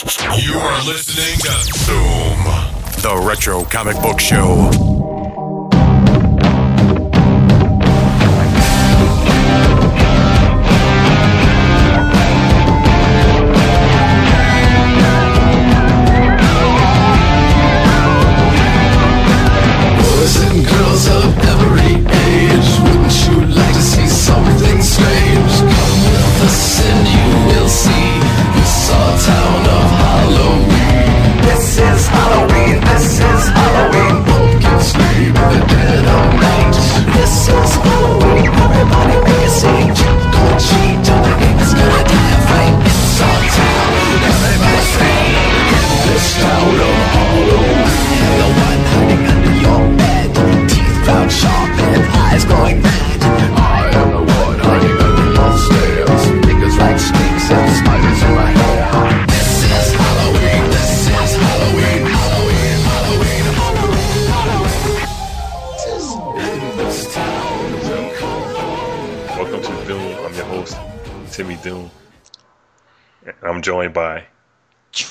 You are listening to Zoom, the retro comic book show.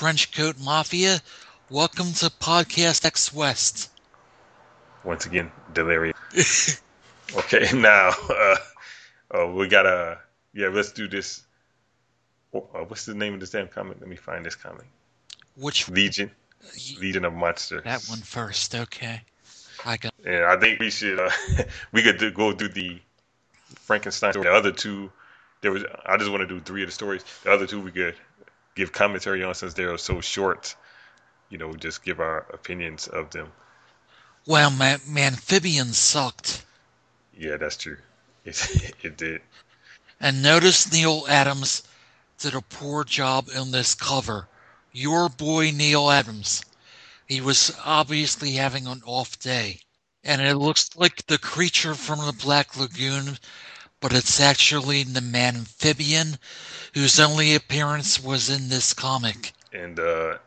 Trenchcoat Mafia. Welcome to Podcast X West. once again Delirium. okay, now uh, uh, we gotta yeah. Let's do this. Oh, uh, what's the name of this damn comic? Let me find this comic. Which Legion, Legion of Monsters. that one first? Okay, I got. And I think we should uh, we could do, go do the Frankenstein story. The other two, there was I just want to do three of the stories. The other two we could give commentary on since they're so short. You know, just give our opinions of them. Well, man, Amphibian sucked. Yeah, that's true. It, it did. And notice Neal Adams did a poor job on this cover. Your boy Neal Adams. He was obviously having an off day. And it looks like the creature from the Black Lagoon, but it's actually the man amphibian whose only appearance was in this comic, And uh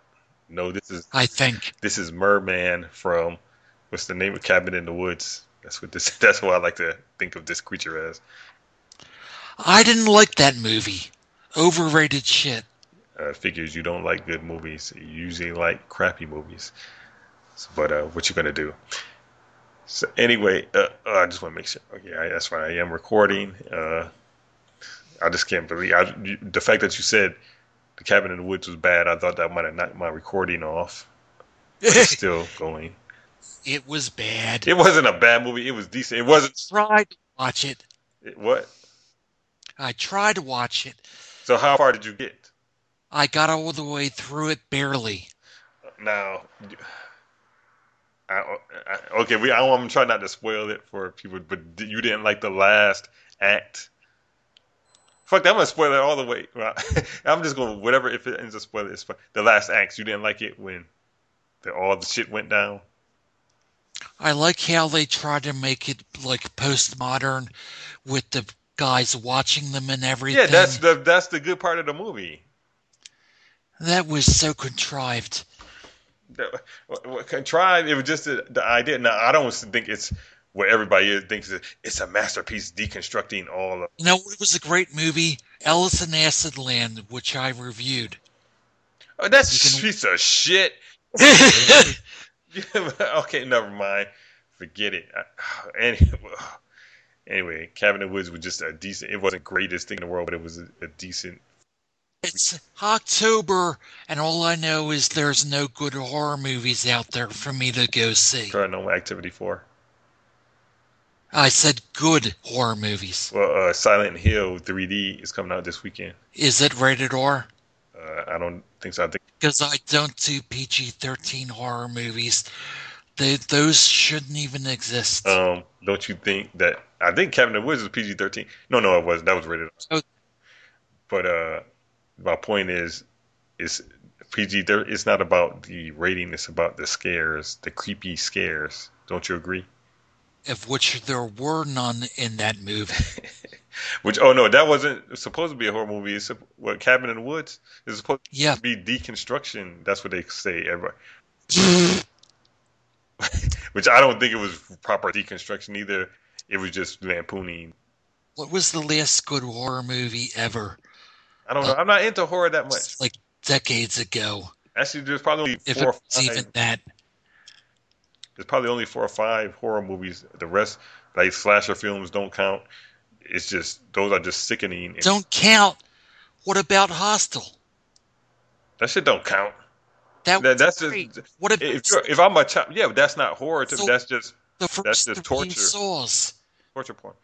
no, this is I think. this is Merman from what's the name of Cabin in the Woods. That's what this. That's what I like to think of this creature as. I didn't like that movie. Overrated shit. Uh, figures you don't like good movies. You usually like crappy movies. So, but uh, what you gonna do? So anyway, uh, uh, I just want to make sure. Okay, I, that's right. I am recording. Uh, I just can't believe I, the fact that you said the cabin in the woods was bad. I thought that might have knocked my recording off. But it's still going. It was bad. It wasn't a bad movie. It was decent. It wasn't. tried to watch it. It, what? I tried to watch it. So how far did you get? I got all the way through it barely. Now, I, I, okay, we. I, I'm trying not to spoil it for people, but you didn't like the last act. Fuck, that, I'm gonna spoil it all the way. I'm just going whatever. If it ends up spoiling, it's. The last act, you didn't like it when the, all the shit went down. I like how they tried to make it like postmodern with the guys watching them and everything. Yeah, that's the that's the good part of the movie. that was so contrived. The- what- what- Contrived. It was just the, the idea. Now, I don't think it's what everybody thinks it- it's a masterpiece deconstructing all of. You know, it was a great movie, Alice in Acid Land, which I reviewed. Oh, that's can- piece of shit. okay, never mind. Forget it. Anyway, anyway, Cabin in the Woods was just a decent. It wasn't the greatest thing in the world, but it was a, a decent. It's October, and all I know is there's no good horror movies out there for me to go see. Paranormal Activity four. I said good horror movies. Well, uh, Silent Hill 3D is coming out this weekend. Is it rated R? Uh, I don't think so. I think Because I don't do PG 13 horror movies. They, those shouldn't even exist. Um, don't you think that? I think Cabin in the Woods was PG thirteen. No, no, it wasn't. That was rated. R. Oh. But uh, my point is, is PG. There, it's not about the rating. It's about the scares, the creepy scares. Don't you agree? of which there were none in that movie. Which oh no, that wasn't supposed to be a horror movie. It's what Cabin in the Woods is supposed Yeah. to be deconstruction. That's what they say. Everybody. Which I don't think it was proper deconstruction either. It was just lampooning. what was the last good horror movie ever? I don't know. I'm not into horror that much. Like decades ago. Actually, there's probably only If four or it's five. even that. There's probably only four or five horror movies. The rest, like slasher films, don't count. It's just those are just sickening. Don't count. What about Hostel? that shit don't count. That, That, that's great. just what about if if I'm a child, yeah, but that's not horror. So- that's just the first that's just torture. Saws? torture porn.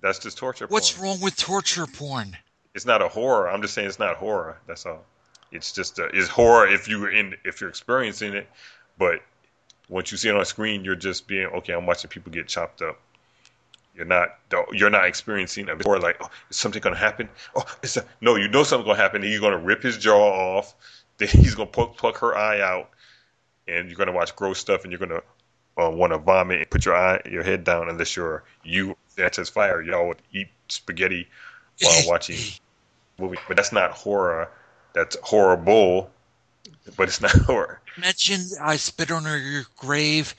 That's just torture porn. What's porn. wrong with torture porn? It's not a horror. I'm just saying it's not horror. That's all. It's just a, it's horror if you in if you're experiencing it, but once you see it on screen, you're just being okay. I'm watching people get chopped up. You're not you're not experiencing a horror like oh is something gonna happen? Oh, it's a, no. You know something's gonna happen. He's gonna rip his jaw off. Then he's gonna pluck, pluck her eye out, and you're gonna watch gross stuff, and you're gonna uh, want to vomit and put your eye your head down unless you're you that's as fire. Y'all would eat spaghetti while watching movie, but that's not horror. That's horrible, but it's not horror. mentioned I spit on your grave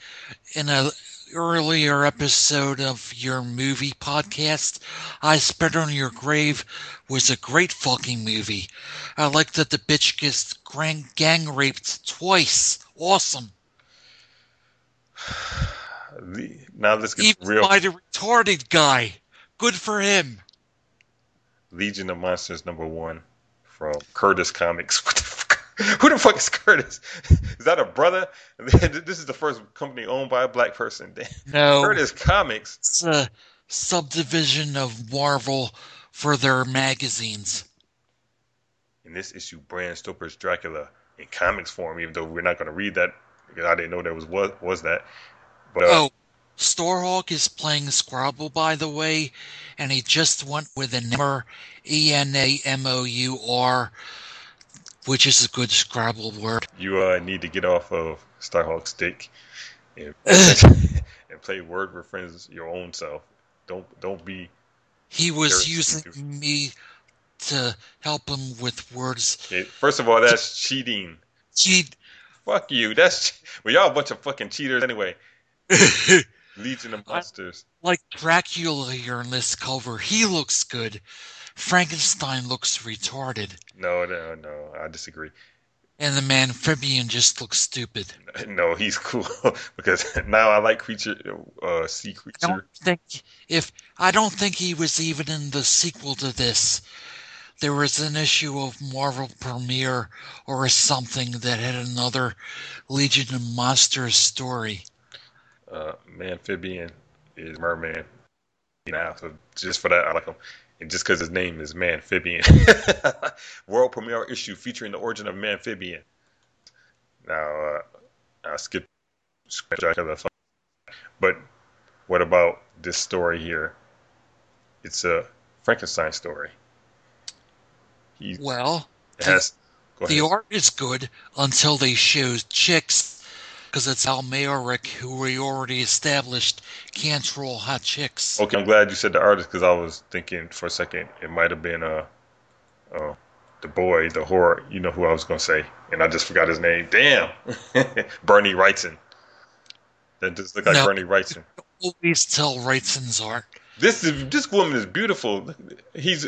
in a earlier episode of your movie podcast. I spit on your grave was a great fucking movie. I like that the bitch gets gang, gang raped twice. Awesome. The- Now let's get Even real. by the retarded guy. Good for him. Legion of Monsters number one from Curtis Comics. What the fuck? Who the fuck is Curtis? Is that a brother? This is the first company owned by a black person. No, Curtis Comics. it's a subdivision of Marvel for their magazines. In this issue, Bram Stoker's Dracula in comics form. Even though we're not going to read that because I didn't know there was was, was that. But uh, Oh, Starhawk is playing Scrabble, by the way, and he just went with a number E N A M O U R, which is a good Scrabble word. you uh, need to get off of Starhawk Stick and, and play Word with Friends your own self. Don't don't be. He was using me to help him with words. Okay, first of all, that's cheating. Cheat. Fuck you. That's well, y'all a bunch of fucking cheaters anyway. Legion of Monsters. like Dracula here in this cover, he looks good. Frankenstein looks retarded, No, no, no. I disagree. and the amphibian just looks stupid. No, he's cool because now I like creature, uh, sea I creature. don't think if I don't think he was even in the sequel to this. There was an issue of Marvel Premiere or something that had another Legion of Monsters story. Uh, Amphibian is merman. Now, so just for that, I like him. And just because his name is Manphibian. World premiere issue featuring the origin of Manphibian. Now, uh, I skipped. But what about this story here? It's a Frankenstein story. He Well, has. Go the art is good until they show chicks, because it's Al Mayerik, who we already established can't draw hot chicks. Okay, I'm glad you said the artist because I was thinking for a second it might have been uh, uh, the boy, the horror. You know who I was gonna say, and I just forgot his name. Damn, Bernie Wrightson. That just look like No. Bernie Wrightson. Always tell Wrightson's art. This is this woman is beautiful. He's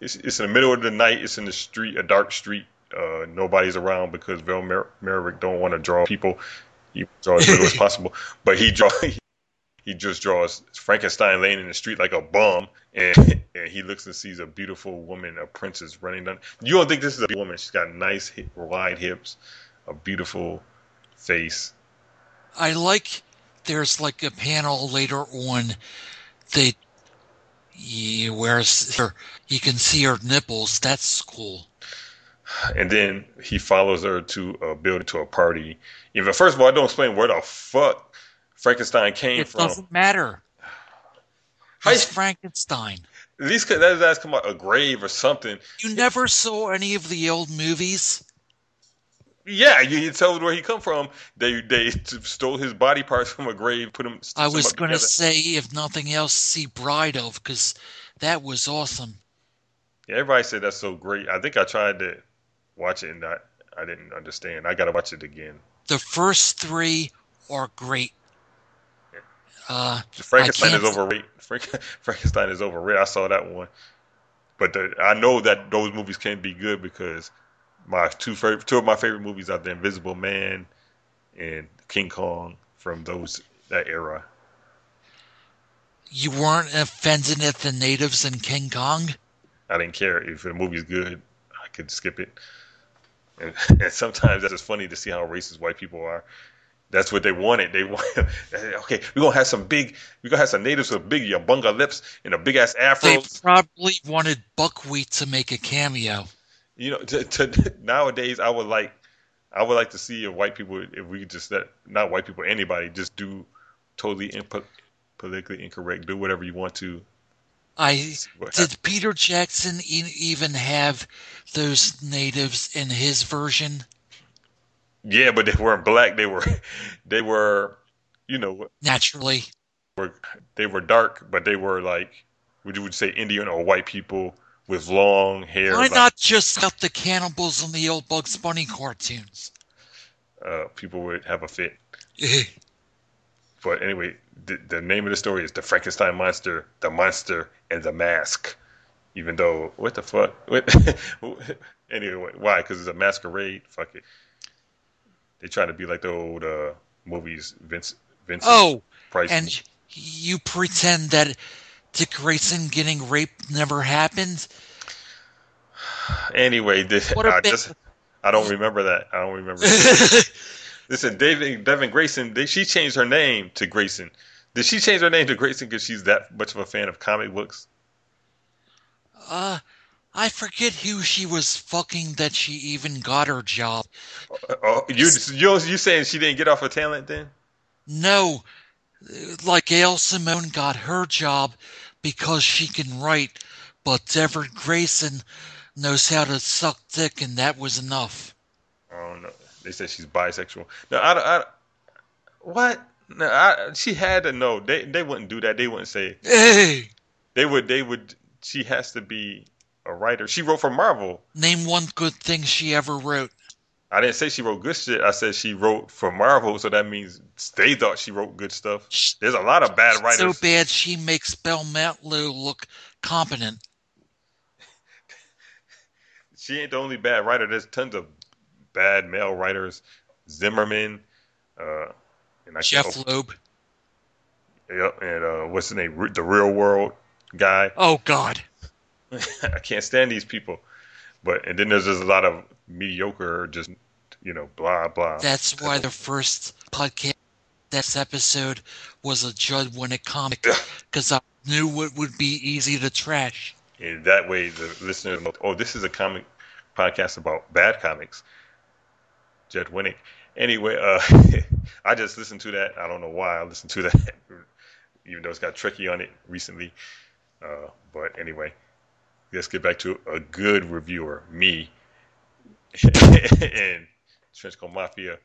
it's, it's in the middle of the night. It's in the street, a dark street. Uh, nobody's around because Val Mer- Mayerik don't want to draw people. He draw as little as possible, but he draw he just draws Frankenstein laying in the street like a bum, and, and he looks and sees a beautiful woman, a princess running down. You don't think this is a woman? She's got nice hip, wide hips, a beautiful face. I like there's like a panel later on They he wears her you can see her nipples. That's cool. And then he follows her to uh, a building to a party. Even first of all, I don't explain where the fuck Frankenstein came It from. It doesn't matter. He's Frankenstein. At least that his ass come out a grave or something. You never saw any of the old movies? Yeah, you, you tell where he come from. They they stole his body parts from a grave, put him. I was going to say, if nothing else, see Bride of, because that was awesome. Yeah, everybody said that's so great. I think I tried to watch it and I I didn't understand. I got to watch it again. The first three are great. Uh, Frankenstein is overrated. Frank, Frankenstein is overrated. I saw that one, but the, I know that those movies can be good because my two favorite, two of my favorite movies are The Invisible Man and King Kong from those that era. You weren't offended at the natives in King Kong? I didn't care if the movie's good. I could skip it. And, and sometimes that's just funny to see how racist white people are. That's what they wanted. They want okay. We're gonna have some big. We're gonna have some natives with big yabunga lips and a big ass afro. They probably wanted Buckwheat to make a cameo. You know, to, to, nowadays I would like, I would like to see if white people, if we could just let not white people, anybody, just do totally impo- politically incorrect, do whatever you want to. I did Peter Jackson e- even have those natives in his version? Yeah, but they weren't black. They were, they were, you know, Naturally, were they were dark, but they were like, would you would say Indian or white people with long hair. why like, not just cut the cannibals in the old Bugs Bunny cartoons? Uh, people would have a fit. But anyway, the, the name of the story is the Frankenstein monster, the monster, and the mask. Even though, what the fuck? What? anyway, why? Because it's a masquerade. Fuck it. They try to be like the old uh, movies, Vince, Vincent oh, Price. and you pretend that Dick Grayson getting raped never happened? anyway, this, I bit- just I don't remember that. I don't remember. Listen, David Devin Grayson. They, she changed her name to Grayson. Did she change her name to Grayson because she's that much of a fan of comic books? uh, I forget who she was fucking that she even got her job. Oh, you you you saying she didn't get off her talent then? No, like Gail Simone got her job because she can write, but Deborah Grayson knows how to suck dick, and that was enough. Don't know. They said she's bisexual. No, I, I what? No, I, she had to know. They they wouldn't do that. They wouldn't say Hey, they would. They would. She has to be a writer. She wrote for Marvel. name one good thing she ever wrote. I didn't say she wrote good shit. I said she wrote for Marvel, so that means they thought she wrote good stuff. There's a lot of bad writers. So bad she makes Bill Mantlo look competent. She ain't the only bad writer. There's tons of bad male writers. Zimmerman, uh, and I Jeph can't, Loeb. Yep, and uh, what's the name? The Real World guy. Oh God. I can't stand these people. But and then there's just a lot of mediocre, just you know, blah blah. That's why the first podcast, this episode, was a Judd Winick comic, because I knew it would be easy to trash. And that way, the listeners know, oh, this is a comic podcast about bad comics. Judd Winick. Anyway, uh, I just listened to that. I don't know why I listened to that, even though it's got tricky on it recently. Uh, but anyway, let's get back to a good reviewer, me, and Trenchcoat Mafia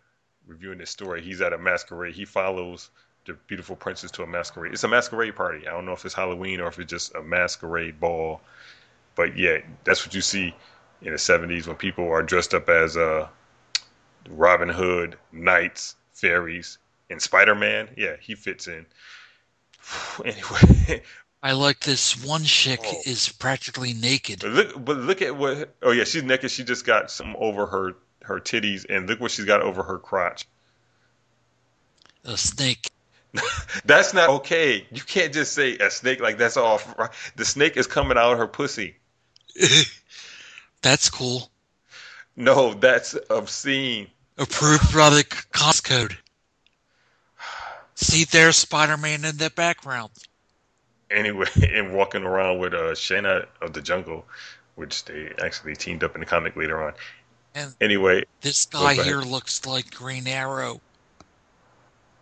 reviewing this story. He's at a masquerade. He follows the beautiful princess to a masquerade. It's a masquerade party. I don't know if it's Halloween or if it's just a masquerade ball. But yeah, that's what you see in the 70s when people are dressed up as uh, Robin Hood, knights, fairies, and Spider Man. Yeah, he fits in. Anyway, I like this one chick Oh. is practically naked. but look, but look at what. Oh yeah, she's naked. She just got some over her her titties, and look what she's got over her crotch. A snake. That's not okay. You can't just say a snake like that's all. right. The snake is coming out of her pussy. That's cool. No, that's obscene. Approved by the cost code. See, there's Spider-Man in the background. Anyway, and walking around with uh, Shayna of the Jungle, which they actually teamed up in the comic later on. And Anyway, this guy ahead. here looks like Green Arrow.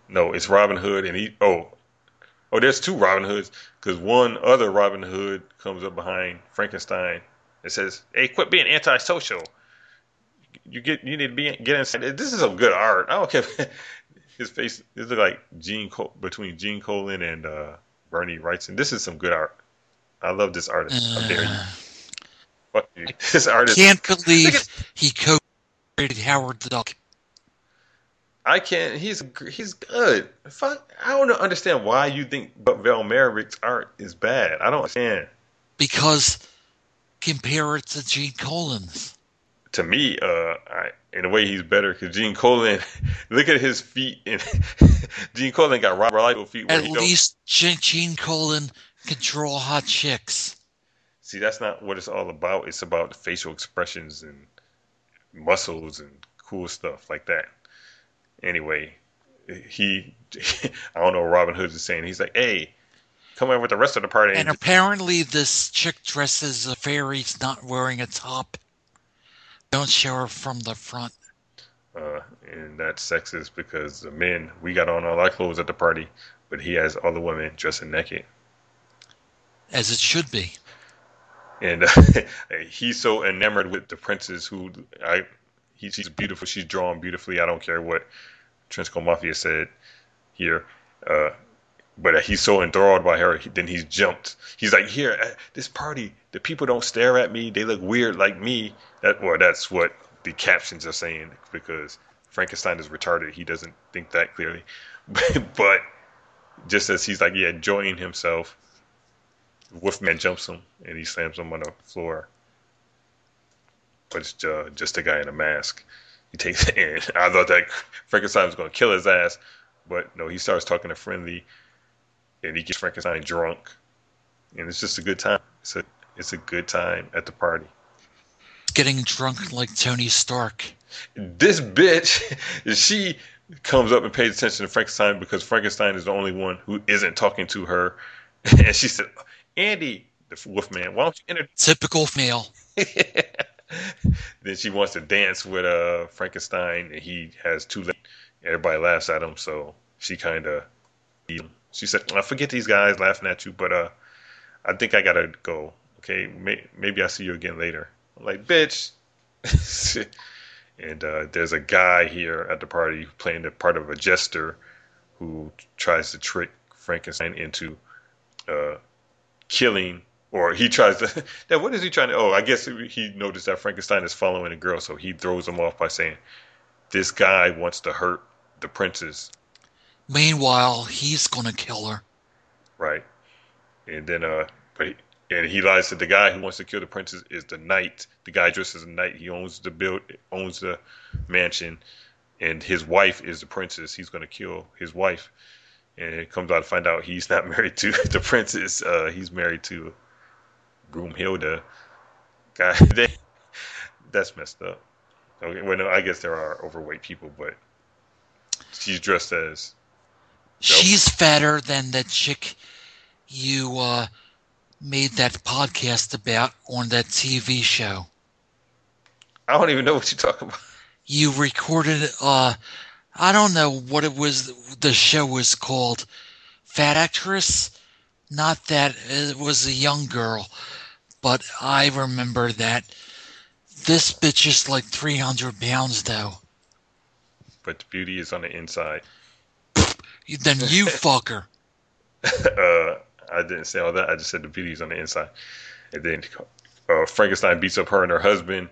no, it's Robin Hood, and he. Oh, oh, there's two Robin Hoods because one other Robin Hood comes up behind Frankenstein and says, "Hey, quit being antisocial. You get, you need to be get inside. This is some good art. I don't care." His face, it look like Gene Col- between Gene Colan and uh, Bernie Wrightson. This is some good art. I love this artist. How dare you? Uh, Fuck you. This artist. I can't believe at- he co-created Howard the Duck. I can't. He's he's good. Fuck. I don't understand why you think but Val Mayerik's art is bad. I don't understand. because compare it to Gene Colan's. To me, uh, I, in a way, he's better because Gene Colan. look at his feet, and Gene Colan got Liefeld feet. At least Gene, Gene Colan can draw hot chicks. See, that's not what it's all about. It's about facial expressions and muscles and cool stuff like that. Anyway, he, I don't know what Robin Hood is saying. He's like, hey, come in with the rest of the party. And apparently, this chick dresses a fairy's not wearing a top. Don't show her from the front. uh, and that's sexist because the men, we got on all our clothes at the party, but he has all the women dressing naked. As it should be. and uh, he's so enamored with the princess who I he, she's beautiful she's drawn beautifully I don't care what Trenchcoat Mafia said here uh, but he's so enthralled by her he, then he's jumped he's like here at this party the people don't stare at me they look weird like me that well that's what the captions are saying because Frankenstein is retarded he doesn't think that clearly but just as he's like yeah enjoying himself Wolfman jumps him and he slams him on the floor. But it's uh, just a guy in a mask. He takes it in. I thought that Frankenstein was going to kill his ass, but no, he starts talking to Friendly, and he gets Frankenstein drunk, and it's just a good time. It's a it's a good time at the party. Getting drunk like Tony Stark. This bitch, she comes up and pays attention to Frankenstein because Frankenstein is the only one who isn't talking to her, and she said, "Andy, the Wolfman, why don't you introduce?" Typical male. then she wants to dance with uh Frankenstein, and he has two legs. Everybody laughs at him, so she kind of she said, "I forget these guys laughing at you, but uh, I think I gotta go. Okay, May- maybe I'll see you again later." I'm like, "Bitch." and uh, there's a guy here at the party playing the part of a jester who tries to trick Frankenstein into uh, killing or he tries to now what is he trying to oh i guess he noticed that frankenstein is following a girl so he throws him off by saying this guy wants to hurt the princess Meanwhile, he's gonna kill her. right. And then uh but he, and he lies to the guy who wants to kill the princess is the knight. The guy dressed as a knight. He owns the build owns the mansion. And his wife is the princess. He's to kill his wife. And it comes out to find out he's not married to the princess. Uh he's married to Broomhilda. They, that's messed up. Okay well no i guess there are overweight people but she's dressed as She's fatter than the chick you uh, made that podcast about on that TV show. i don't even know what you're talking about You recorded, uh, I don't know what it was, the show was called. Fat Actress? Not that, it was a young girl. But I remember that. This bitch is like 300 pounds, though. but the beauty is on the inside Then you fuck her. uh, I didn't say all that. I just said the beauty's on the inside. And then uh, Frankenstein beats up her and her husband,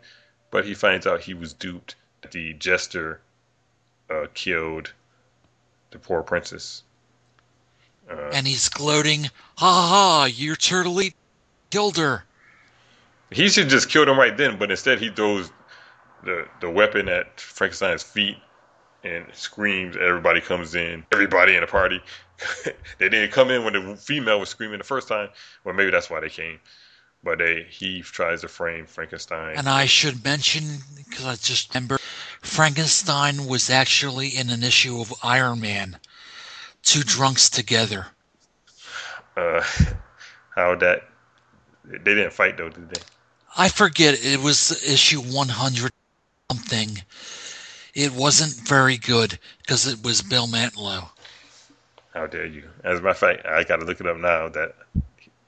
but he finds out he was duped. The jester uh, killed the poor princess. Uh, And he's gloating, ha ha you totally killed her. he should just killed him right then, but instead he throws the the weapon at Frankenstein's feet and screams. Everybody comes in. Everybody in the party. they didn't come in when the female was screaming the first time. Well, maybe that's why they came. But they he tries to frame Frankenstein. And I should mention, because I just remember, Frankenstein was actually in an issue of Iron Man. Two drunks together. uh, how that they didn't fight though, did they? I forget, it was issue 100 something. It wasn't very good because it was Bill Mantlo. How dare you? As a matter of fact, I got to look it up now that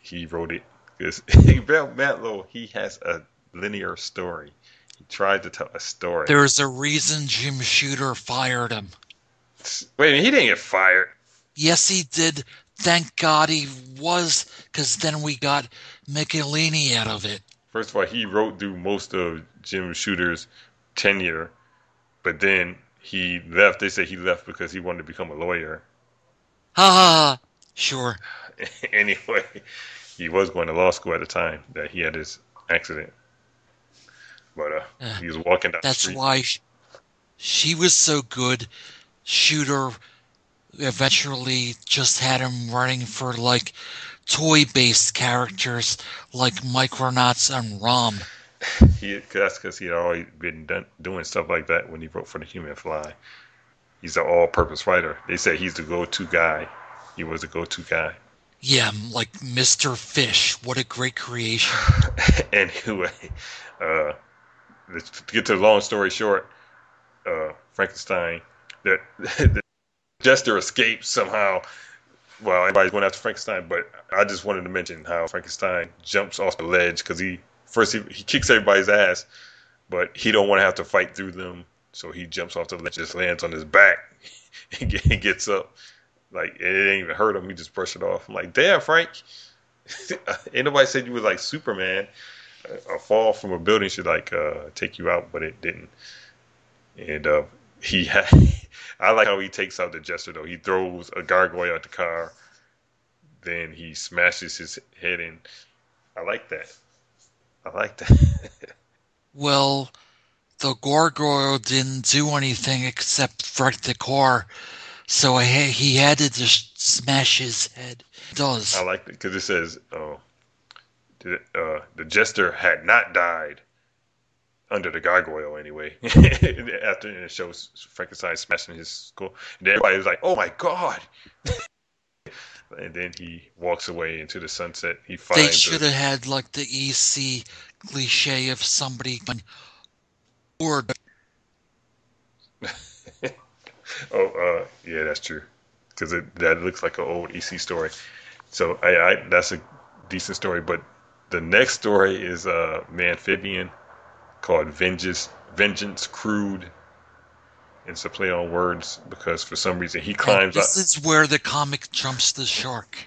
he wrote it because Bill Mantlo he has a linear story. He tried to tell a story. There's a reason Jim Shooter fired him. Wait, a minute, he didn't get fired. Yes, he did. Thank God he was, because then we got Michelinie out of it. First of all, he wrote through most of Jim Shooter's tenure, but then he left. They say he left because he wanted to become a lawyer. Ha ha! Sure. anyway, he was going to law school at the time that he had his accident. But uh, Yeah. he was walking down the That's why sh- she was so good. Shooter eventually just had him running for like toy-based characters like Micronauts and Rom. He, that's because he had always been done, doing stuff like that when he wrote for the Human Fly. He's an all-purpose writer. They say he's the go-to guy. He was the go-to guy. Yeah, like Mr. Fish. What a great creation. anyway, uh, to get to the long story short, uh, Frankenstein, that the jester escapes somehow. Well, everybody's going after Frankenstein, but I just wanted to mention how Frankenstein jumps off the ledge because he first he, he kicks everybody's ass, but he don't want to have to fight through them, so he jumps off the ledge, just lands on his back, and gets up. Like it ain't even hurt him. He just brushed it off. I'm like, damn, Frank. ain't nobody said you was like Superman a fall from a building should like uh, take you out, but it didn't. And uh, he had, I like how he takes out the jester though. He throws a gargoyle at the car, then he smashes his head in. I like that. I like that. Well, the gargoyle didn't do anything except wreck the car, so I ha- he had to just smash his head. It Does I like it because it says, "Oh, the, uh, the jester had not died." Under the gargoyle, anyway. After it shows Frankenstein smashing his skull, and everybody was like, "Oh my god!" and then he walks away into the sunset. He finds they a- should have had like the EC cliche of somebody going, or Oh, uh, yeah, that's true. Because that looks like an old EC story. So I, I, that's a decent story. But the next story is uh, Amphibian called Vengeance, Vengeance Crude. It's a play on words because for some reason he and climbs this up. is where the comic jumps the shark.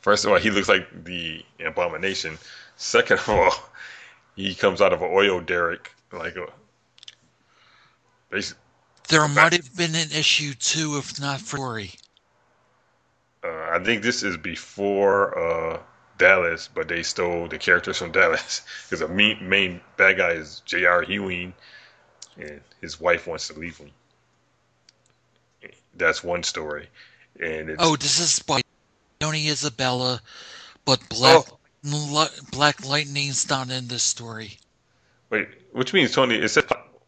First of all, he looks like the abomination. Second of all, he comes out of an oil derrick like a. Basi- There might have been an issue too, if not for Rory. Uh, I think this is before uh, Dallas, but they stole the characters from Dallas because the main, main bad guy is J.R. Ewing, and his wife wants to leave him. That's one story, and it's, Oh, this is by Tony Isabella, but oh. Black Oh. Black Lightning's not in this story. wait, which means Tony. It says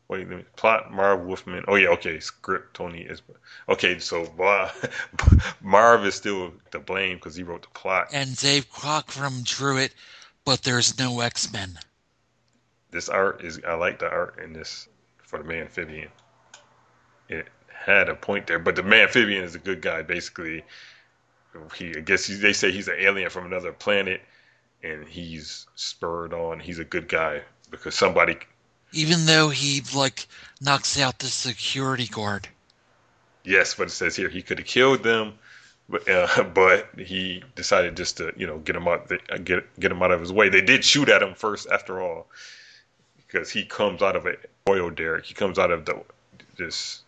wait, let me, plot Marv Wolfman. Oh yeah, okay, script Tony is okay. So Marv, Marv is still to blame because he wrote the plot. And Dave Cockrum drew it, but there's no X Men. this art is I like the art in this for the amphibian. It had a point there, but the amphibian is a good guy. Basically, he I guess he, they say he's an alien from another planet, and he's spurred on. He's a good guy because somebody. Even though he like knocks out the security guard. Yes, but it says here he could have killed them, but uh, but he decided just to you know get him out get get him out of his way. They did shoot at him first, after all, because he comes out of an oil derrick. He comes out of the this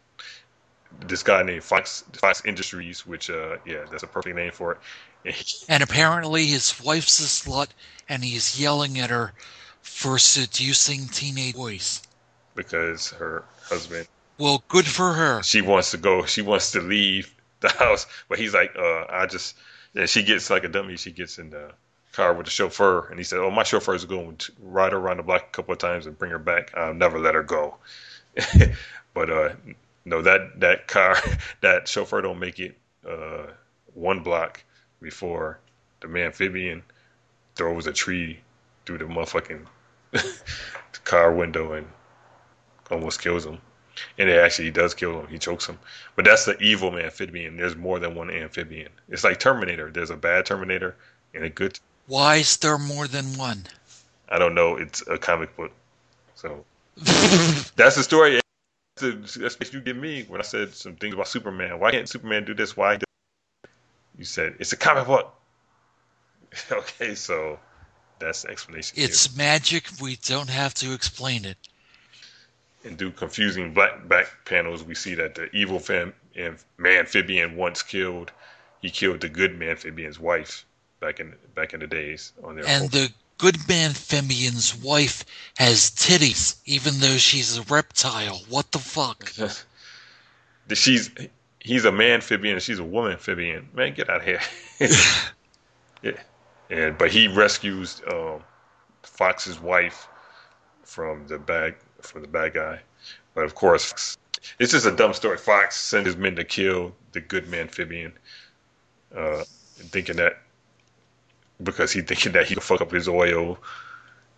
this guy named Fox Fox Industries, which uh yeah, that's a perfect name for it. And he, And apparently his wife's a slut, and he's yelling at her for seducing teenage boys. because her husband Well, good for her. she wants to go she wants to leave the house but he's like uh i just and she gets like a dummy she gets in the car with the chauffeur and he said oh my chauffeur is going to ride her around the block a couple of times and bring her back i'll never let her go but uh no that that car that chauffeur don't make it uh one block before the amphibian throws a tree through the motherfucking car window and almost kills him and it actually does kill him. He chokes him. But that's the evil amphibian. There's more than one amphibian. It's like Terminator. There's a bad Terminator and a good. Why is there more than one? I don't know. It's a comic book. So that's the story. That's what you give me when I said some things about Superman. Why can't Superman do this? Why? You said it's a comic book. okay, so that's the explanation. here. It's magic. We don't have to explain it. and do confusing black back panels, we see that the evil fam and amphibian once killed. He killed the good man amphibian's wife back in back in the days on their. And the Goodman Amphibian's wife has titties, even though she's a reptile. What the fuck? she's he's a man amphibian and she's a woman amphibian. Man, get out of here. yeah, and but he rescues um, Fox's wife from the bad from the bad guy. But of course, it's just a dumb story. Fox sent his men to kill the good man amphibian, uh, thinking that because he thinking that he could fuck up his oil,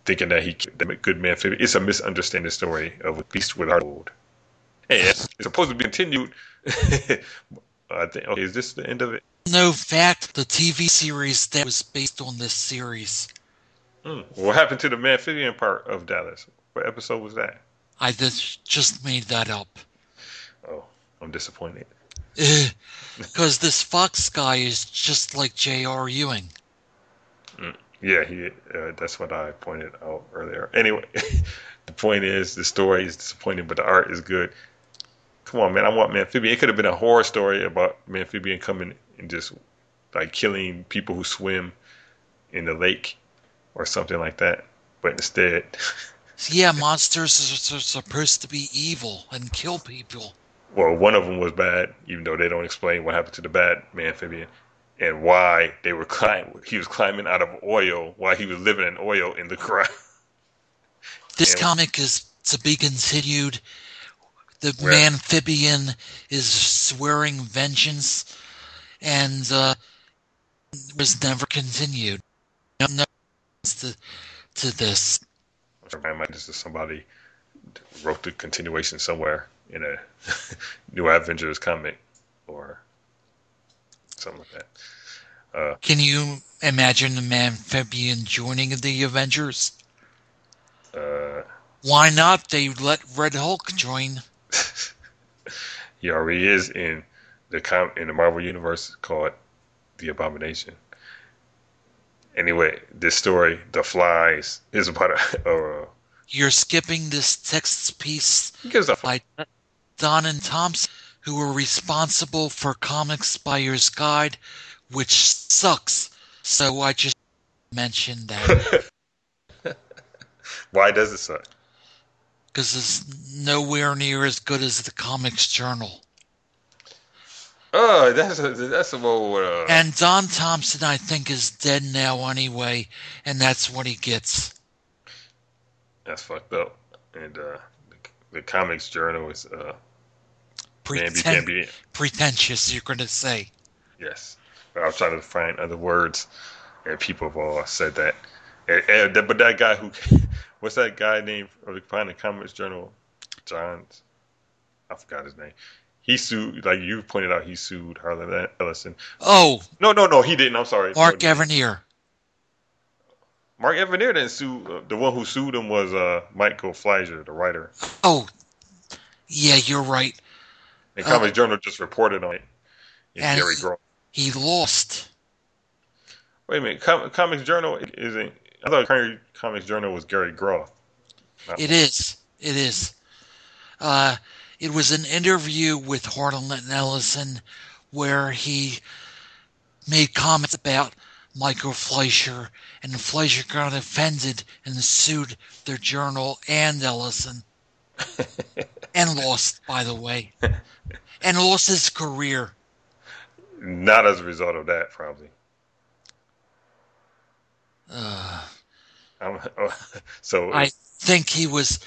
thinking that he the good man. It's a misunderstanding story of a beast with our old. And it's supposed to be continued. I think. Okay, is this the end of it? No fact, the TV series that was based on this series. Hmm. What happened to the amphibian part of Dallas? What episode was that? I just just made that up. Oh, I'm disappointed. Because this Fox guy is just like J.R. Ewing. Yeah, he. Uh, that's what I pointed out earlier. Anyway, the point is the story is disappointing, but the art is good. Come on, man! I want Amphibian. It could have been a horror story about Amphibian coming and just like killing people who swim in the lake or something like that. But instead, yeah, monsters are supposed to be evil and kill people. Well, one of them was bad, even though they don't explain what happened to the bad amphibian and why they were climbing. He was climbing out of oil while he was living in oil in the ground. This and, comic is to be continued. The right. amphibian is swearing vengeance, and uh, was never continued. No, to to this. I might just somebody wrote the continuation somewhere in a New Avengers comic or something like that. Uh, Can you imagine the amphibian joining the Avengers? Uh, Why not? They let Red Hulk join. he already is in the com- in the Marvel universe called the Abomination. Anyway, this story, The Flies, is about a. a You're skipping this text piece by Don and Thompson, who were responsible for Comics Buyer's Guide, which sucks. So I just mentioned that. Why does it suck? Because it's nowhere near as good as the Comics Journal. Oh, that's a, that's a more. Uh... And Don Thompson, I think, is dead now anyway, and that's what he gets. That's fucked up. And uh, the, the Comics Journal is uh, Preten- be, pretentious. You're going to say. Yes, but I was trying to find other words, and people have all said that. And, and, but that guy who, what's that guy named? Or find the Comics Journal, Johns. I forgot his name he sued, like you pointed out, he sued Harlan Ellison. Oh no, no, no, he didn't. I'm sorry, Mark no, Evanier. Mark Evanier didn't sue. Uh, the one who sued him was uh, Michael Fleischer, the writer. Oh, yeah, you're right. And Comics uh, Journal just reported on it. And Gary Groth. He lost. Wait a minute, Com- Comics Journal isn't. I thought Comics Journal was Gary Groth. It is. It is. Uh, it was an interview with Harlan Ellison where he made comments about Michael Fleischer, and Fleischer got offended and sued their journal and Ellison. And lost, by the way. And lost his career. Not as a result of that, probably. Uh, oh, so I think he was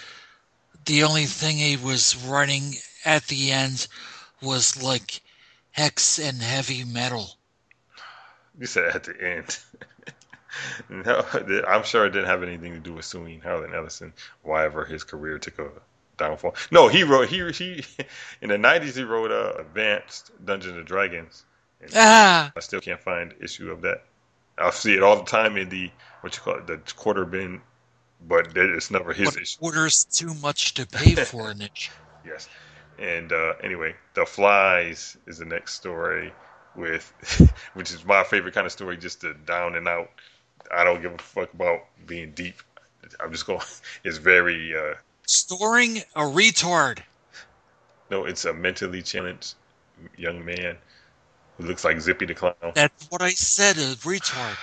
the only thing he was running at the end was like hex and heavy metal. You said at the end. no, I'm sure it didn't have anything to do with suing Harlan Ellison. Why ever his career took a downfall. No, he wrote he he in the '90s he wrote uh, Advanced Dungeons and Dragons. And ah. I still can't find issue of that. I see it all the time in the what you call it, the quarter bin but it's never his but issue. Orders too much to pay for an issue. Yes, and uh, anyway, the flies is the next story with, which is my favorite kind of story, just the down and out. I don't give a fuck about being deep. I'm just going. It's very. Uh, Storing a retard. No, it's a mentally challenged young man who looks like Zippy the clown. That's what I said, a retard.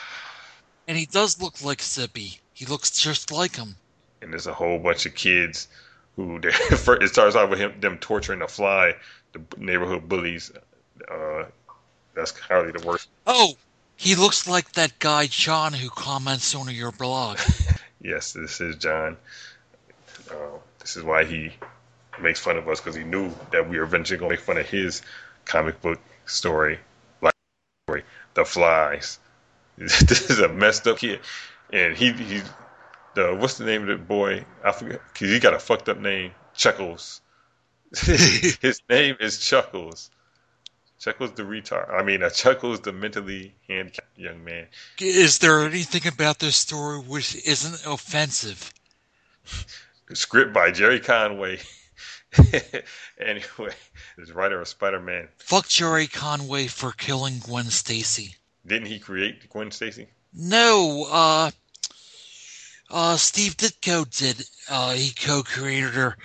And he does look like Zippy. He looks just like him. and there's a whole bunch of kids who it starts off with him them torturing a fly, the neighborhood bullies. Uh, that's hardly the worst. Oh, he looks like that guy John who comments on your blog. Yes, this is John. This is why he makes fun of us because he knew that we were eventually going to make fun of his comic book story, like story, The Flies. this is a messed up kid, and he he the what's the name of the boy? I forget because he got a fucked up name, Chuckles. His name is Chuckles. Chuckles the retard. I mean, uh, Chuckles the mentally handicapped young man. Is there anything about this story which isn't offensive? Script by Gerry Conway. anyway, this writer of Spider Man. Fuck Gerry Conway for killing Gwen Stacy. Didn't he create Gwen Stacy? No, uh, uh, Steve Ditko did. Uh, he co-created her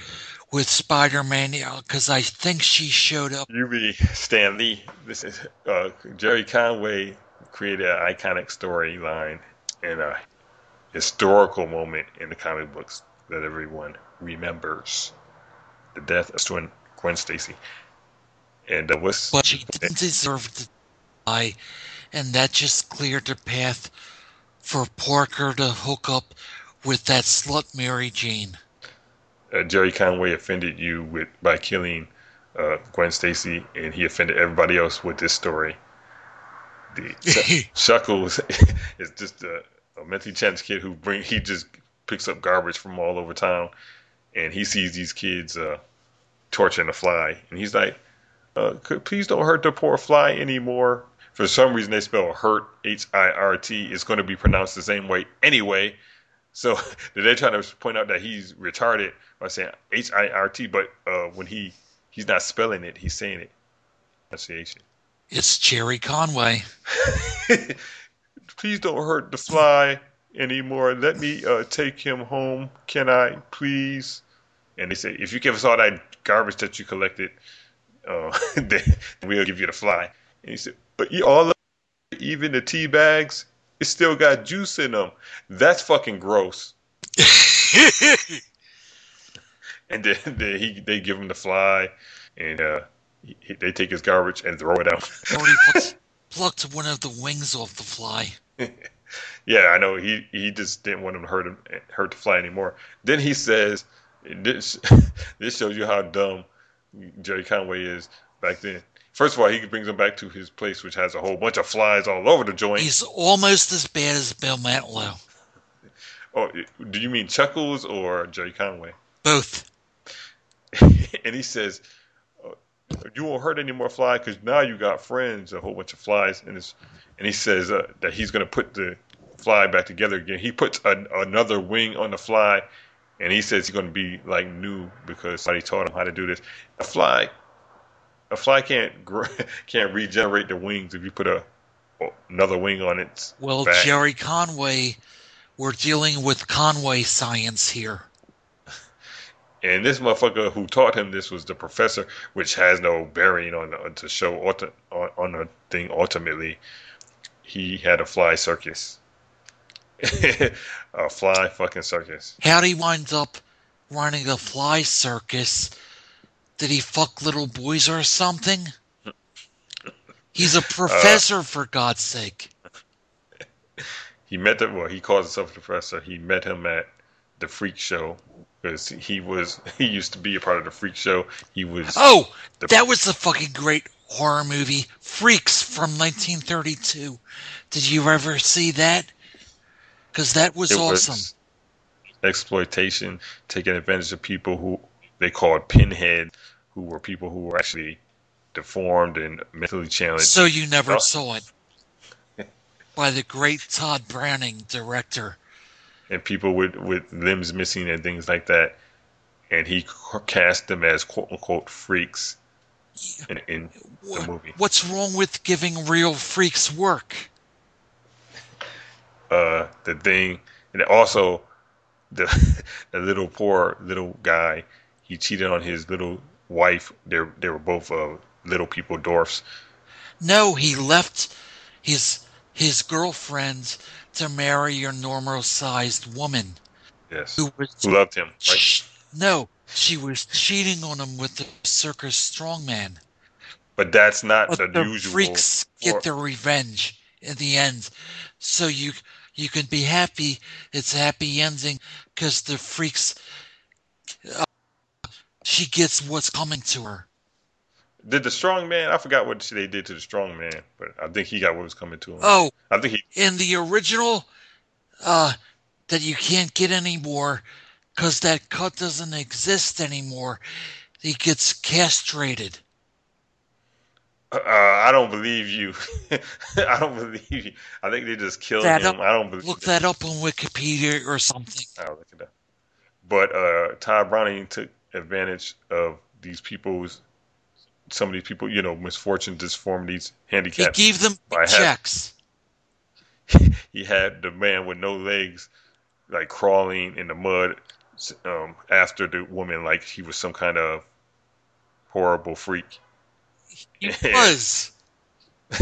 with Spider-Man because I think she showed up. You be Stan Lee. This is uh, Gerry Conway created an iconic storyline and a historical moment in the comic books that everyone remembers: the death of Gwen, Gwen Stacy. And uh, what's But she didn't deserve to die, and that just cleared the path for Parker to hook up with that slut Mary Jane. uh, Gerry Conway offended you with by killing uh, Gwen Stacy, and he offended everybody else with this story. The Ch- Chuckles is just a, a mentally challenged kid who bring he just picks up garbage from all over town, and he sees these kids uh, torturing a fly, and he's like, uh, could, "Please don't hurt the poor fly anymore." For some reason, they spell hurt H I R T. It's going to be pronounced the same way anyway. So they're trying to point out that he's retarded by saying H I R T, but uh, when he he's not spelling it, he's saying it. Pronunciation. It's Gerry Conway. Please don't hurt the fly anymore. Let me uh, take him home. Can I, please? And they say, if you give us all that garbage that you collected, uh, then we'll give you the fly. And he said, but you all of it, even the tea bags, it still got juice in them. That's fucking gross. and then, then he they give him the fly, and uh, he, they take his garbage and throw it out. Already plucked, plucked one of the wings off the fly. Yeah, I know he he just didn't want him to hurt him hurt the fly anymore. Then he says, "This this shows you how dumb Gerry Conway is back then." First of all, he brings him back to his place, which has a whole bunch of flies all over the joint. He's almost as bad as Bill Mantlo. Oh, do you mean Chuckles or Gerry Conway? Both. and he says, uh, "You won't hurt any more fly because now you got friends, a whole bunch of flies." And it's, and he says uh, that he's going to put the fly back together again. He puts an, another wing on the fly, and he says he's going to be like new because somebody taught him how to do this. A fly, a fly can't can't regenerate the wings if you put a another wing on it. Well, back. Gerry Conway, we're dealing with Conway science here. And this motherfucker who taught him this was the professor, which has no bearing on the, to show on, on the thing. Ultimately, he had a fly circus, a fly fucking circus. How'd he wind up running a fly circus? Did he fuck little boys or something? He's a uh, professor, for God's sake. He met the well. He calls himself a professor. He met him at the freak show because he was he used to be a part of the freak show. He was Oh, The- that was the fucking great horror movie, Freaks from 1932. Did you ever see that? Because that was it awesome. was exploitation, taking advantage of people who they called pinhead, who were people who were actually deformed and mentally challenged. So you never Oh. saw it. By the great Tod Browning, director. and people with with limbs missing and things like that. And he cast them as quote unquote freaks in, in the movie. What's wrong with giving real freaks work? Uh, the thing, and also the the little poor little guy, he cheated on his little wife. They they were both uh, little people, dwarfs. No, he left his his girlfriend to marry a normal sized woman Yes. who was Who loved him, right? Sh- No, she was cheating on him with the circus strongman. But that's not But the, the usual. freaks get or- their revenge in the end. So you you can be happy. It's a happy ending because the freaks. Uh, she gets what's coming to her. Did the strong man? I forgot what they did to the strong man, but I think he got what was coming to him. Oh, I think he. in the original, uh, that you can't get anymore because that cut doesn't exist anymore. He gets castrated. Uh, I don't believe you. I don't believe you. I think they just killed That him. up- I don't believe. Look that up on Wikipedia or something. I'll look it up. But uh, Tod Browning took advantage of these people's, some of these people, you know, misfortune, disformities, handicaps. He gave them checks. he had the man with no legs, like crawling in the mud um, after the woman, like he was some kind of horrible freak. He was.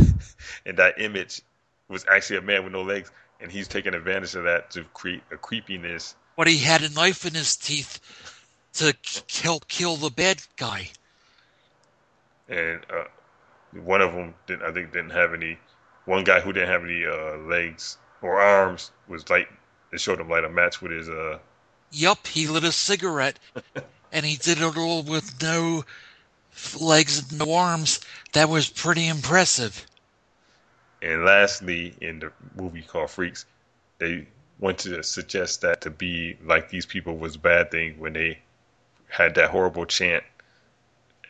and that image was actually a man with no legs, and he's taking advantage of that to create a creepiness. But he had a knife in his teeth to k- help kill the bad guy. And uh, one of them, didn't, I think, didn't have any. One guy who didn't have any uh, legs or arms was like it showed him light a match with his. Uh, Yup, he lit a cigarette, and he did it all with no legs and no arms. That was pretty impressive. and lastly, in the movie called Freaks, they want to suggest that to be like these people was a bad thing when they had that horrible chant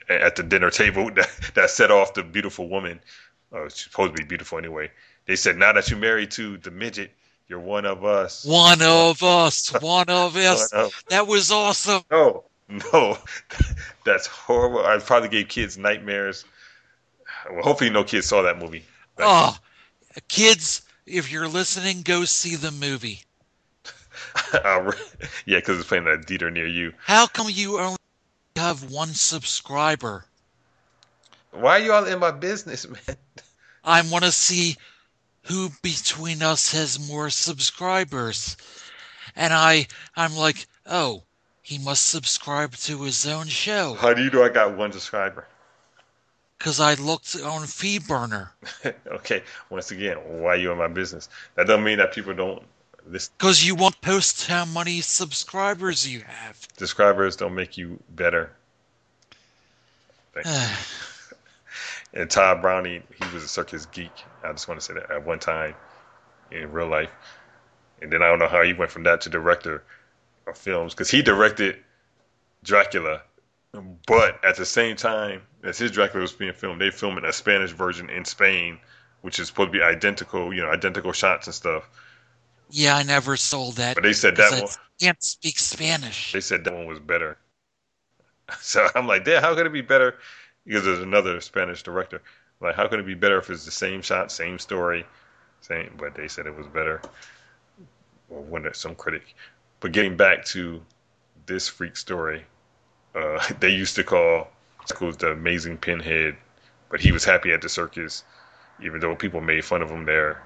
at the dinner table that, that set off the beautiful woman. Uh, she's supposed to be beautiful anyway. They said, "Now that you're married to the midget, you're one of us." One of us, one of us. One of- That was awesome. No, no, that's horrible. I probably gave kids nightmares. Well, hopefully, no kids saw that movie. Oh, kids, if you're listening, go see the movie. Yeah, because it's playing at a theater near you. How come you only have one subscriber? Why are you all in my business, man? I want to see who between us has more subscribers. And I, I'm like, oh, he must subscribe to his own show. How do you know I got one subscriber? Because I looked on FeedBurner. okay, once again, why are you in my business? That doesn't mean that people don't listen. Because you won't post how many subscribers you have. Subscribers don't make you better. Thank you. And Tod Browning, he was a circus geek. I just want to say that at one time in real life. And then I don't know how he went from that to director films because he directed Dracula. But at the same time as his Dracula was being filmed, they filming a Spanish version in Spain, which is supposed to be identical, you know, identical shots and stuff. yeah, I never sold that. But they said that I one, can't speak Spanish. they said that one was better. So I'm like, damn, how could it be better? Because there's another Spanish director. Like, how could it be better if it's the same shot, same story, same? But they said it was better. Or one some critic. But getting back to this freak story, uh, they used to call Chuckles the amazing pinhead, but he was happy at the circus, even though people made fun of him there.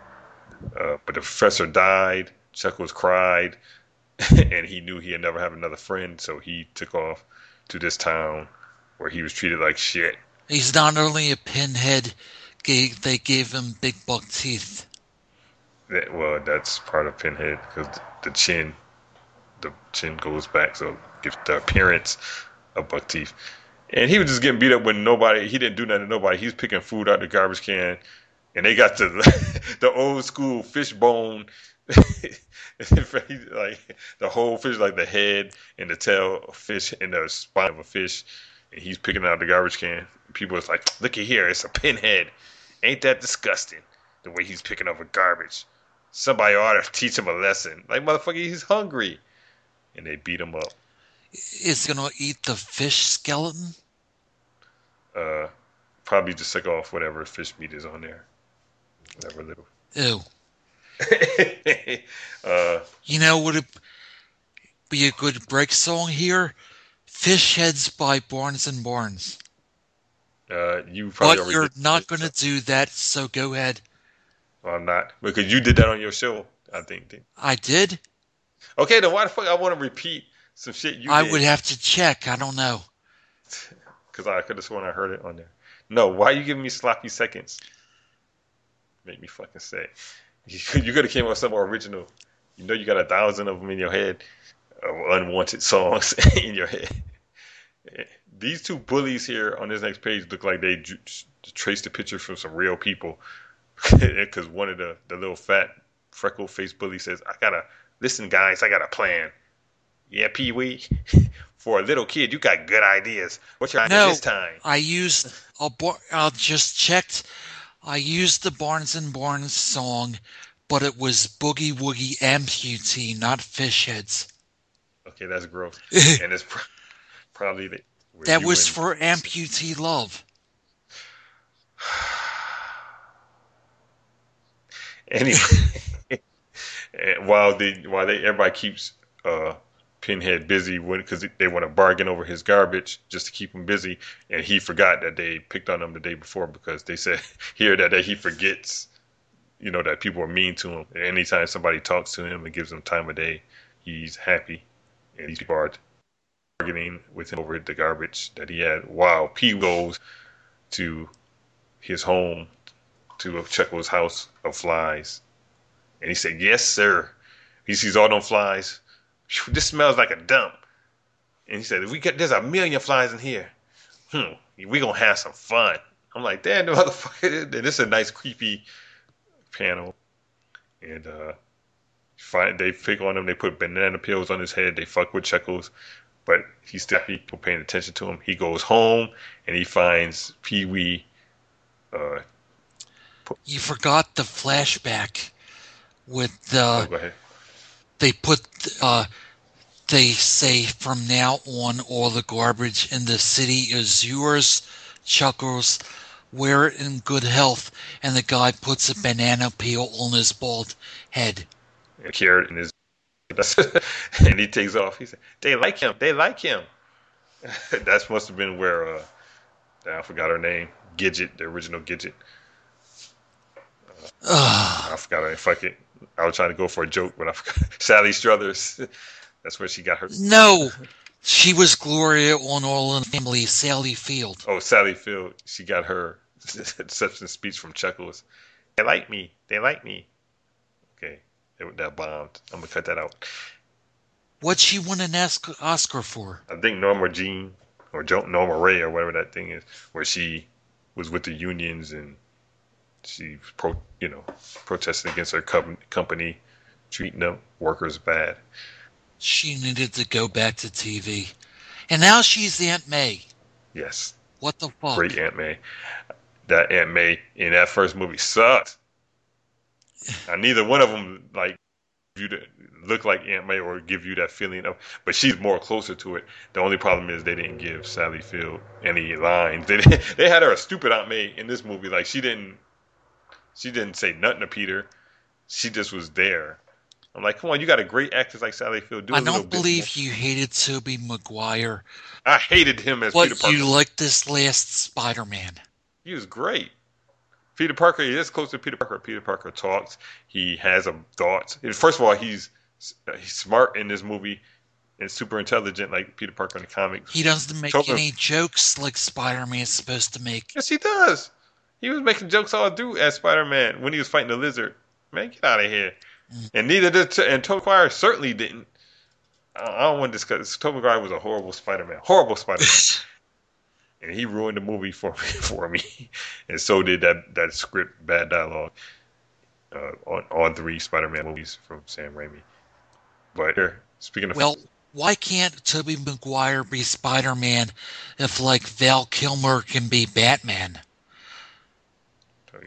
Uh, but the professor died. Chuckles cried, and he knew he'd never have another friend, so he took off to this town where he was treated like shit. He's not only a pinhead, gave, they gave him big buck teeth. That, well, that's part of Pinhead because the chin, the chin goes back, so gives the appearance of buck teeth. And he was just getting beat up when nobody. He didn't do nothing to nobody. He was picking food out the garbage can, and they got the the old school fish bone. like the whole fish, like the head and the tail of fish and the spine of a fish, and he's picking out the garbage can. People was like, "Look at here, it's a pinhead. Ain't that disgusting? The way he's picking up a garbage. Somebody ought to teach him a lesson. Like motherfucker, he's hungry." And they beat him up. Is gonna eat the fish skeleton? Uh, probably just suck off whatever fish meat is on there. Whatever little. Ew. uh, You know, would it be a good break song here? Fish Heads by Barnes and Barnes. uh, you probably But you're not going to do that, so go ahead. Well, I'm not because you did that on your show. I think. I did. Okay, then why the fuck I want to repeat some shit you I did? would have to check. I don't know. Because I could have sworn I heard it on there. No, why you giving me sloppy seconds? Make me fucking say. You, could have came up with something original. You know you got a thousand of them in your head, of unwanted songs in your head. These two bullies here on this next page look like they ju- traced the picture from some real people. Because one of the, the little fat freckle faced bully says, I gotta, listen guys, I got a plan. Yeah, Pee Wee. For a little kid, you got good ideas. What's your idea No, this time? I used a bar- I just checked. I used the Barnes and Barnes song, but it was Boogie Woogie Amputee, not Fish Heads. Okay, that's gross. and it's pro- probably the, That was for Amputee Love. anyway. while they while they everybody keeps uh, Pinhead busy because they want to bargain over his garbage just to keep him busy, and he forgot that they picked on him the day before because they said here that, that he forgets, you know, that people are mean to him. And anytime somebody talks to him and gives him time of day, he's happy, and these people bargaining with him over the garbage that he had. While P goes to his home to Chuckle's house of flies. And he said, Yes, sir. He sees all them flies. This smells like a dump. And he said, We got there's a million flies in here. Hmm, we gonna have some fun. I'm like, damn the motherfucker. This is a nice creepy panel. And uh find they pick on him, they put banana peels on his head, they fuck with Chuckles. But he's still people paying attention to him. He goes home and he finds Pee Wee uh, You forgot the flashback with the oh, go ahead. they put uh they say from now on all the garbage in the city is yours chuckles wear it in good health and the guy puts a banana peel on his bald head a carrot in his and he takes off. He said, "They like him. They like him." that must have been where uh, I forgot her name, Gidget, the original Gidget. Ugh. I forgot her. Fuck it. I was trying to go for a joke, but I forgot. Sally Struthers. That's where she got her. no she was gloria on all in the family sally field Oh, Sally Field. She got her acceptance speech from Chuckles. They like me. They like me. Okay, that, bombed. I'm gonna cut that out. what'd she win an oscar for I think Norma Jean or Norma Rae or whatever that thing is, where she was with the unions and she pro, you know, protested against her com- company treating them workers bad. she needed to go back to tv and now she's aunt may Yes, what the fuck great Aunt May. That Aunt May in that first movie sucked. Now, neither one of them like you to look like Aunt May or give you that feeling of, but she's more closer to it. The only problem is they didn't give Sally Field any lines. They they had her a stupid Aunt May in this movie. Like she didn't she didn't say nothing to Peter. She just was there. I'm like, come on, you got a great actress like Sally Field. Do a I don't believe you hated Tobey Maguire, I hated him as Peter but Parker. you liked this last Spider-Man. He was great. Peter Parker he is close to Peter Parker. Peter Parker talks. He has a thoughts. First of all, he's he's smart in this movie and super intelligent like Peter Parker in the comics. He doesn't make Toby- any jokes like Spider-Man is supposed to make. Yes, he does. He was making jokes all through as Spider Man when he was fighting the lizard. Man, get out of here. And neither did T- and Tobey Maguire certainly didn't. I I don't want to discuss. Tobey Maguire was a horrible Spider Man. Horrible Spider Man. and he ruined the movie for me. For me, and so did that that script, bad dialogue, uh, on all three Spider-Man movies from Sam Raimi. But here, speaking of well, why can't Tobey Maguire be Spider-Man if like Val Kilmer can be Batman Tobey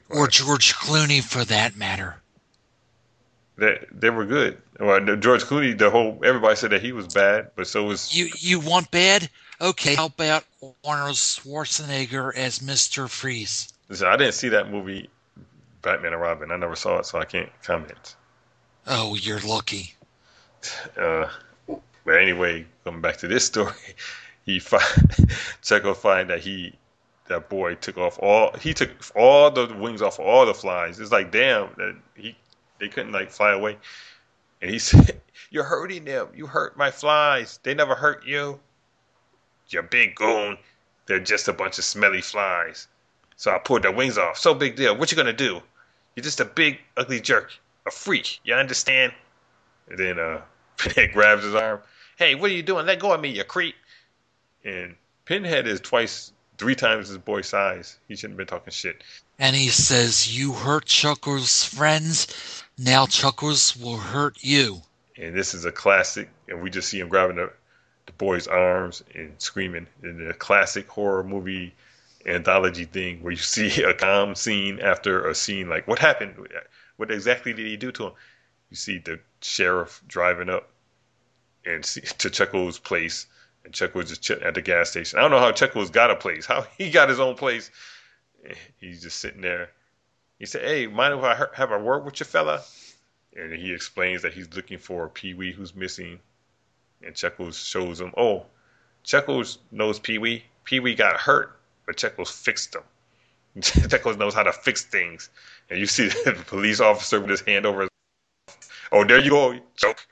or George Clooney for that matter? they they were good. Well, George Clooney, the whole everybody said that he was bad, but so was You you want bad? Okay, how about Arnold Schwarzenegger as Mr. Freeze? Listen, I didn't see that movie, Batman and Robin. I never saw it, so I can't comment. Oh, you're lucky. Uh, but anyway, coming back to this story, he find Checo find that he that boy took off all he took all the wings off all the flies. It's like damn that he they couldn't like fly away. And he said, "You're hurting them. You hurt my flies. They never hurt you. You big goon. They're just a bunch of smelly flies. So I pulled their wings off. So big deal. What you gonna do? You're just a big ugly jerk, a freak. You understand?" And then uh, Pinhead grabs his arm. Hey, what are you doing? Let go of me, you creep. And Pinhead is twice, three times his boy size. He shouldn't have been talking shit. And he says, You hurt Chuckles' friends. Now Chuckles will hurt you. And this is a classic, and we just see him grabbing the, the boy's arms and screaming in a classic horror movie anthology thing where you see a calm scene after a scene like, What happened? What exactly did he do to him? You see the sheriff driving up and see, to Chuckles' place, and Chuckles is at the gas station. I don't know how Chuckles got a place, how he got his own place. He's just sitting there. He said, "Hey, mind if I have a word with you, fella?" And he explains that he's looking for Pee Wee who's missing, and Chuckles shows him, "Oh, Chuckles knows Pee Wee. Pee Wee got hurt, but Chuckles fixed him. Chuckles knows how to fix things." And you see the police officer with his hand over his. Oh, there you go, joke.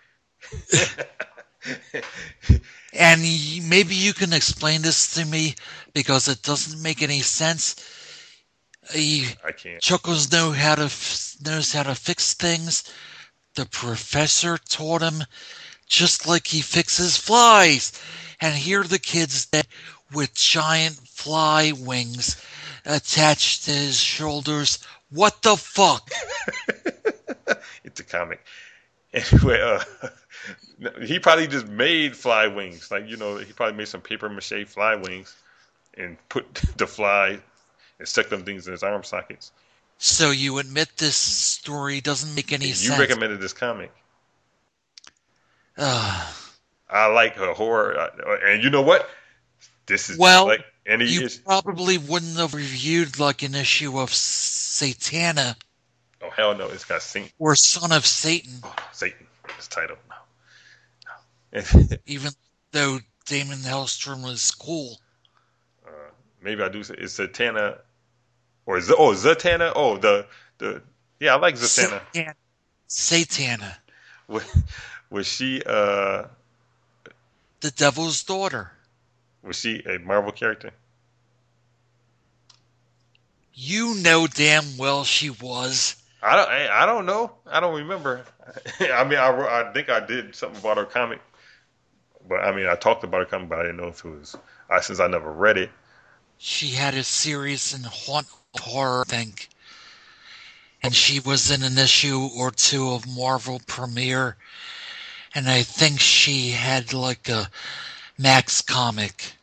And maybe you can explain this to me because it doesn't make any sense. He, I can't. Chuckles know how to knows how to fix things. The professor taught him, just like he fixes flies. And here are the kids that with giant fly wings attached to his shoulders. What the fuck? it's a comic. Anyway, uh, he probably just made fly wings. Like you know, he probably made some paper mache fly wings and put the fly and stuck them things in his arm sockets. So you admit this story doesn't make any you sense? You recommended this comic. Uh, I like her horror, and you know what? This is well. Like any you issue. probably wouldn't have reviewed like an issue of Satana. Oh hell no! It's got Saint or Son of Satan. Oh, Satan. His title. No. no. Even though Daimon Hellstrom was cool. Uh, maybe I do. Say, it's Satana, or Z- oh Zatanna. Oh the the yeah I like Zatanna. Satana. Was, was she uh the Devil's daughter? Was she a Marvel character? You know damn well she was. I don't. I don't know. I don't remember. I mean, I, I think I did something about her comic, but I mean, I talked about her comic, but I didn't know if it was. I since I never read it. She had a series in haunt horror, I think, and she was in an issue or two of Marvel Premiere, and I think she had like a Max comic.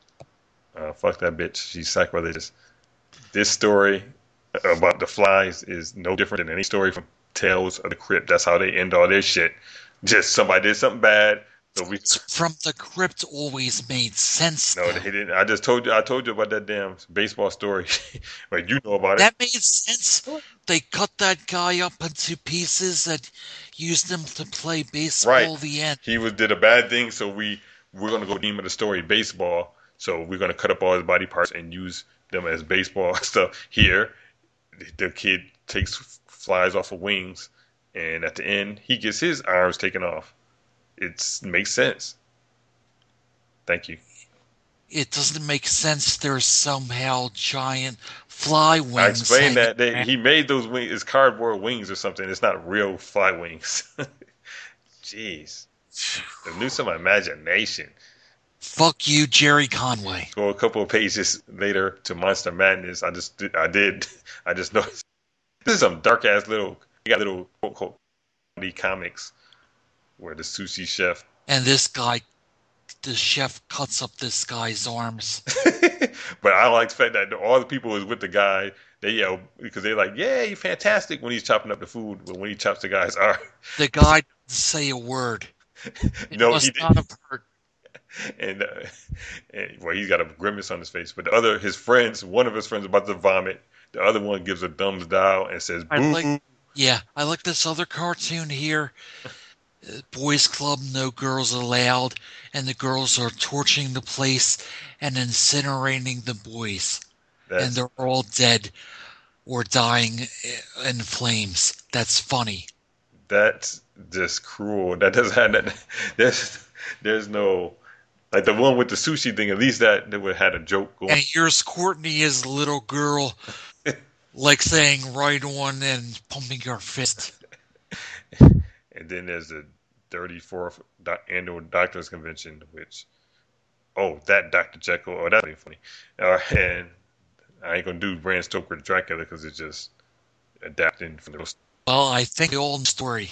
Uh, fuck that bitch. She's sacrilegious. This story about the flies is no different than any story from Tales of the Crypt. That's how they end all their shit. Just somebody did something bad. So we from the crypt always made sense. No, though. he didn't. I just told you. I told you about that damn baseball story. but you know about that it. That made sense. They cut that guy up into pieces and used him to play baseball. Right. The end. He was did a bad thing, so we we're gonna go name of the story baseball. So we're gonna cut up all his body parts and use them as baseball stuff. Here, the kid takes flies off of wings, and at the end, he gets his arms taken off. It makes sense. Thank you. It doesn't make sense. There's somehow giant fly wings. I explained that they, he made those wings as cardboard wings or something. It's not real fly wings. Jeez, the use of imagination. Fuck you, Gerry Conway. Go a couple of pages later to Monster Madness. I just I did I just noticed this is some dark ass little you got little quote quote comics where the sushi chef and this guy the chef cuts up this guy's arms. but I like the fact that all the people is with the guy. They yell because they're like, "Yeah, you're fantastic" when he's chopping up the food, but when he chops the guy's arm, the guy doesn't say a word. It no, he hurt. And, uh, and well, he's got a grimace on his face. But the other, his friends, one of his friends about to vomit. The other one gives a thumbs down and says, "Boo." Like, yeah, I like this other cartoon here. Boys Club, no girls allowed, and the girls are torching the place and incinerating the boys, That's, and they're all dead or dying in flames. That's funny. that's just cruel. That doesn't have that. There's there's no like the one with the sushi thing. At least that that would had a joke going. And here's Courtney as little girl, like saying right on and pumping her fist. And then there's the 34th doc- annual Doctors Convention, which oh that Dr. Jekyll. Oh, that's really funny. Uh, and I ain't gonna do Bram Stoker Dracula because it's just adapting from the Well, I think the old story.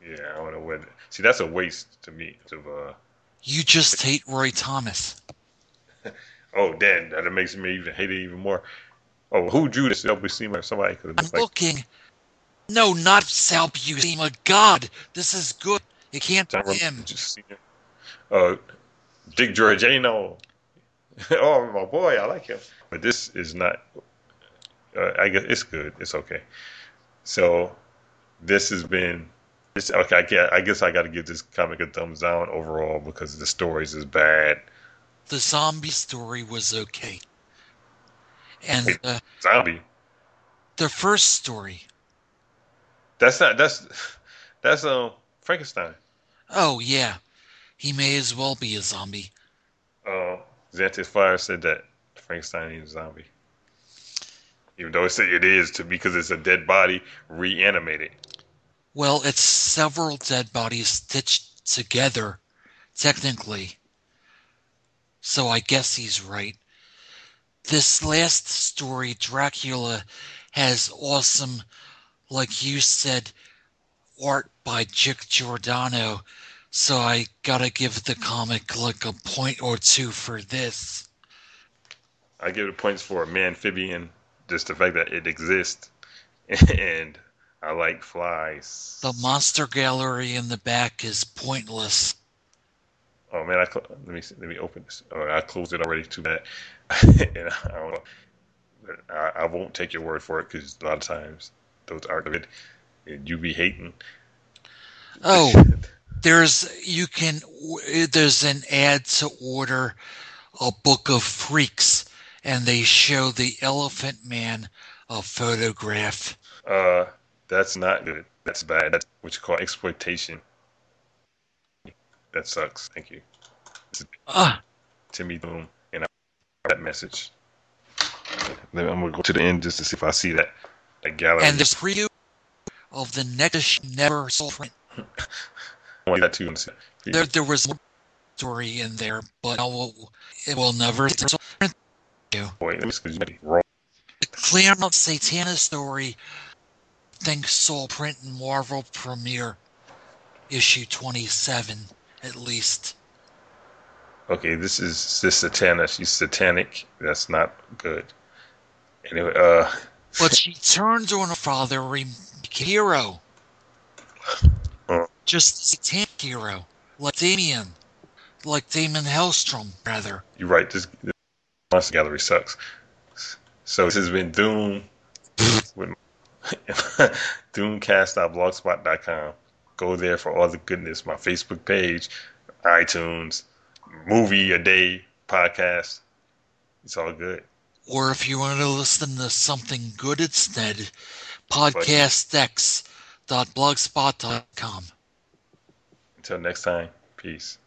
yeah. I don't know what. See, that's a waste to me. Of uh, You just hate Roy Thomas. oh, damn, that makes me even hate it even more. Oh, who drew this? Seem like somebody could I'm have like looking. No, not Sal Buscema. God, this is good. It can't be him. Uh, Dick Giordano. oh, my boy, I like him. But this is not. Uh, I guess it's good. It's okay. So this has been. This, okay, I guess, I guess I got to give this comic a thumbs down overall because the stories is bad. The zombie story was okay. And uh, Zombie. the first story. That's not. That's that's um Frankenstein. Oh, yeah. He may as well be a zombie. Uh, Xantis Fire said that Frankenstein is a zombie. Even though it said it is to because it's a dead body reanimated. Well, it's several dead bodies stitched together, technically. So I guess he's right. This last story, Dracula, has awesome, like you said, art by Chick Giordano. So I gotta give the comic like a point or two for this. I give it points for a amphibian, just the fact that it exists, and I like flies. The monster gallery in the back is pointless. Oh man, I cl- let me see, let me open this. Oh, I closed it already. Too bad. and I. I, I won't take your word for it because a lot of times those are good, and you be hating. Oh, there's you can there's an ad to order a book of freaks and they show the elephant man a photograph Uh, that's not good. That's bad. That's what you call exploitation. That sucks. Thank you. ah Timmy Boom and I that message. Then I'm gonna go to the end just to see if I see that that gallery. and there's preview of the next never sold print I want that too. there there was more story in there but I will, it will never sold print Boy, let me see. wrong. the Claremont Satana story thanks soul print in Marvel Premiere issue 27 at least Okay, this is this Satana. She's satanic. That's not good. Anyway, uh, But she turns on her father, re- hero. Uh. Just satanic hero. Like Damien. Like Daimon Hellstrom, rather. you're right. This, this monster gallery sucks. So this has been Doom with Doomcast.blogspot.com. Go there for all the goodness. My Facebook page, iTunes, movie a day podcast. It's all good. Or if you want to listen to something good instead, podcastx.blogspot.com. Until next time, peace.